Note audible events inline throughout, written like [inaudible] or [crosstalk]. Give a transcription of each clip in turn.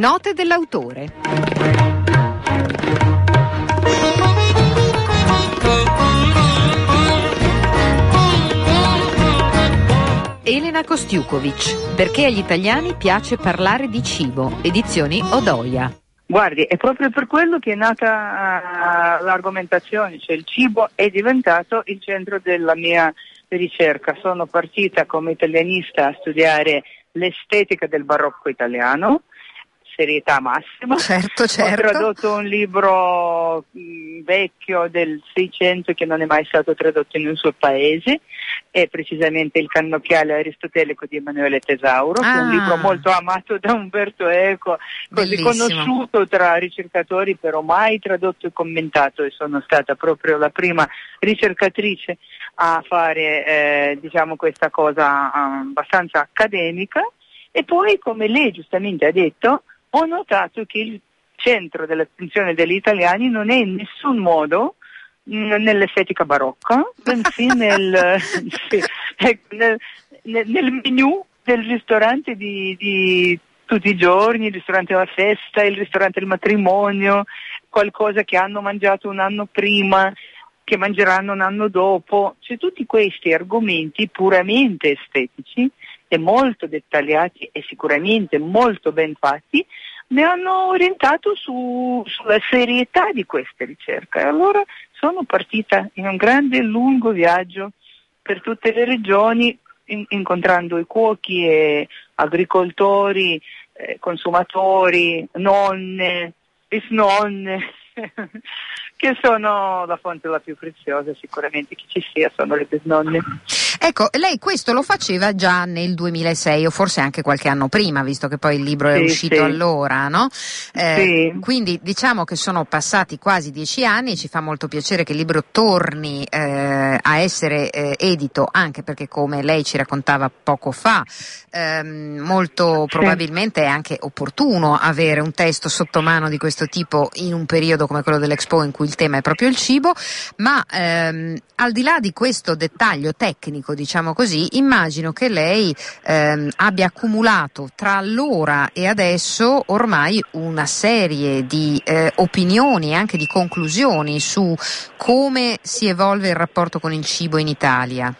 Note dell'autore. Elena Kostiukovic, perché agli italiani piace parlare di cibo, edizioni Odoia. Guardi, è proprio per quello che è nata uh, l'argomentazione, cioè il cibo è diventato il centro della mia ricerca. Sono partita come italianista a studiare l'estetica del barocco italiano, serietà massima. Certo, certo. Ho tradotto un libro mh, mm, vecchio del 600 che non è mai stato tradotto in un suo paese, è precisamente Il cannocchiale aristotelico di Emanuele Tesauro, ah. un libro molto amato da Umberto Eco, così Bellissimo. conosciuto tra ricercatori, però mai tradotto e commentato e sono stata proprio la prima ricercatrice a fare eh, diciamo questa cosa um, abbastanza accademica e poi come lei giustamente ha detto ho notato che il centro dell'attenzione degli italiani non è in nessun modo nell'estetica barocca, bensì nel, [laughs] sì, ecco, nel, nel, menu del ristorante di, di, tutti i giorni, il ristorante della festa, il ristorante del matrimonio, qualcosa che hanno mangiato un anno prima, che mangeranno un anno dopo, cioè tutti questi argomenti puramente estetici e molto dettagliati e sicuramente molto ben fatti, mi hanno orientato su, sulla serietà di questa ricerca e allora sono partita in un grande e lungo viaggio per tutte le regioni in, incontrando i cuochi e agricoltori, eh, consumatori, nonne, bisnonne, [laughs] che sono la fonte la più preziosa sicuramente che ci sia, sono le bisnonne. Ecco, lei questo lo faceva già nel 2006 o forse anche qualche anno prima, visto che poi il libro è uscito sì. allora, no? Eh, sì. Quindi diciamo che sono passati quasi dieci anni e ci fa molto piacere che il libro torni eh, a essere eh, edito, anche perché come lei ci raccontava poco fa, ehm, molto probabilmente è anche opportuno avere un testo sotto mano di questo tipo in un periodo come quello dell'Expo in cui il tema è proprio il cibo, ma ehm, al di là di questo dettaglio tecnico, tempo, diciamo così, immagino che lei ehm, abbia accumulato tra allora e adesso ormai una serie di eh, opinioni e anche di conclusioni su come si evolve il rapporto con il cibo in Italia.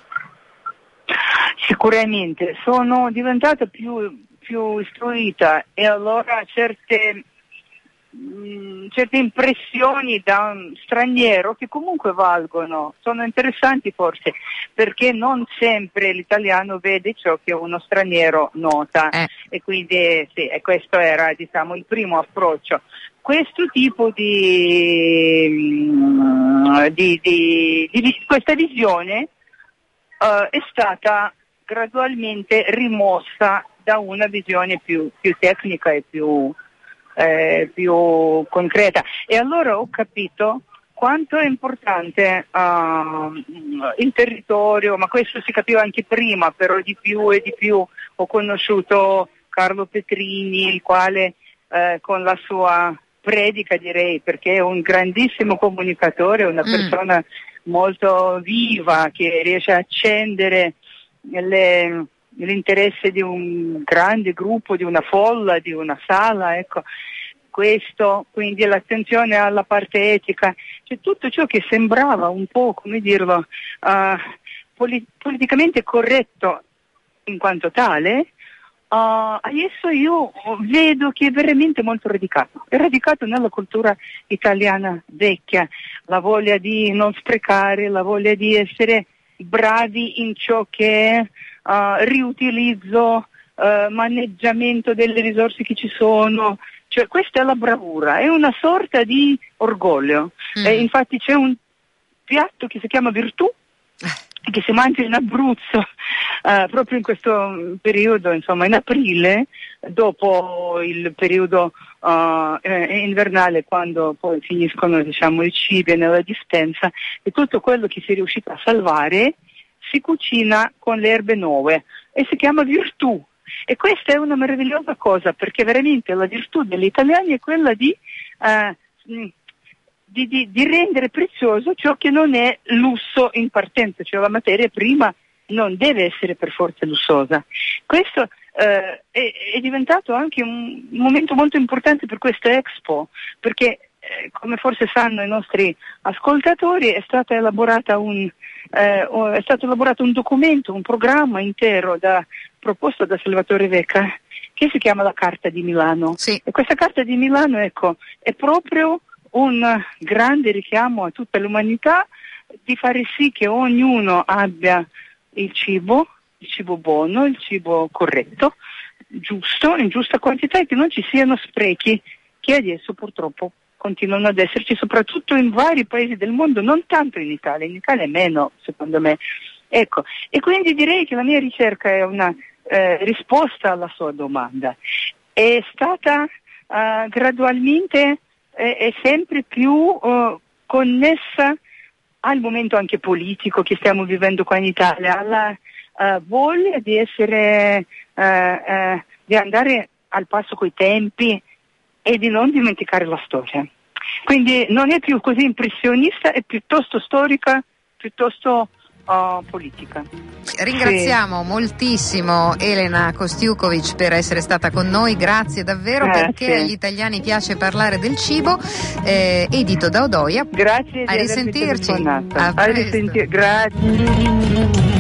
Sicuramente, sono diventata più, più istruita e allora certe mh, certe impressioni da un straniero che comunque valgono, sono interessanti forse perché non sempre l'italiano vede ciò che uno straniero nota eh. e quindi sì, e questo era diciamo, il primo approccio. Questo tipo di, di, di, di questa visione uh, è stata gradualmente rimossa da una visione più, più tecnica e più, eh, più concreta. E allora ho capito quanto è importante uh, il territorio, ma questo si capiva anche prima, però di più e di più ho conosciuto Carlo Petrini, il quale eh, con la sua predica direi, perché è un grandissimo comunicatore, una mm. persona molto viva che riesce a accendere le, l'interesse di un grande gruppo, di una folla, di una sala, ecco. Questo, quindi l'attenzione alla parte etica, cioè tutto ciò che sembrava un po', come dirlo, uh, poli- politicamente corretto in quanto tale, Uh, adesso io vedo che è veramente molto radicato, è radicato nella cultura italiana vecchia, la voglia di non sprecare, la voglia di essere bravi in ciò che è uh, riutilizzo, uh, maneggiamento delle risorse che ci sono. Cioè, questa è la bravura, è una sorta di orgoglio. Mm. Eh, infatti c'è un piatto che si chiama virtù. Che si mangia in Abruzzo uh, proprio in questo periodo, insomma in aprile, dopo il periodo uh, invernale, quando poi finiscono diciamo, i cibi nella dispensa, e tutto quello che si è riuscito a salvare si cucina con le erbe nuove e si chiama virtù. E questa è una meravigliosa cosa perché veramente la virtù degli italiani è quella di, uh, di, di, di rendere prezioso ciò che non è lusso in partenza, cioè la materia prima non deve essere per forza lussosa. Questo eh, è, è, diventato anche un momento molto importante per questa Expo, perché eh, come forse sanno i nostri ascoltatori è, un, eh, è stato elaborato un documento, un programma intero da, proposto da Salvatore Veca che si chiama la Carta di Milano. Sì. E questa Carta di Milano ecco, è proprio un grande richiamo a tutta l'umanità di fare sì che ognuno abbia il cibo, il cibo buono, il cibo corretto, giusto, in giusta quantità e che non ci siano sprechi che adesso purtroppo continuano ad esserci soprattutto in vari paesi del mondo, non tanto in Italia, in Italia meno secondo me. Ecco, e quindi direi che la mia ricerca è una eh, risposta alla sua domanda. È stata uh, gradualmente e eh, sempre più uh, connessa al momento anche politico che stiamo vivendo qua in Italia, alla uh, voglia di essere, uh, uh, di andare al passo coi tempi e di non dimenticare la storia. Quindi non è più così impressionista, è piuttosto storica, piuttosto uh, politica. Ringraziamo sì. moltissimo Elena Kostiukovic per essere stata con noi, grazie davvero grazie. perché agli italiani piace parlare del cibo. Eh, edito da Odoia. Grazie a risentirci. A, a risentirci. Grazie.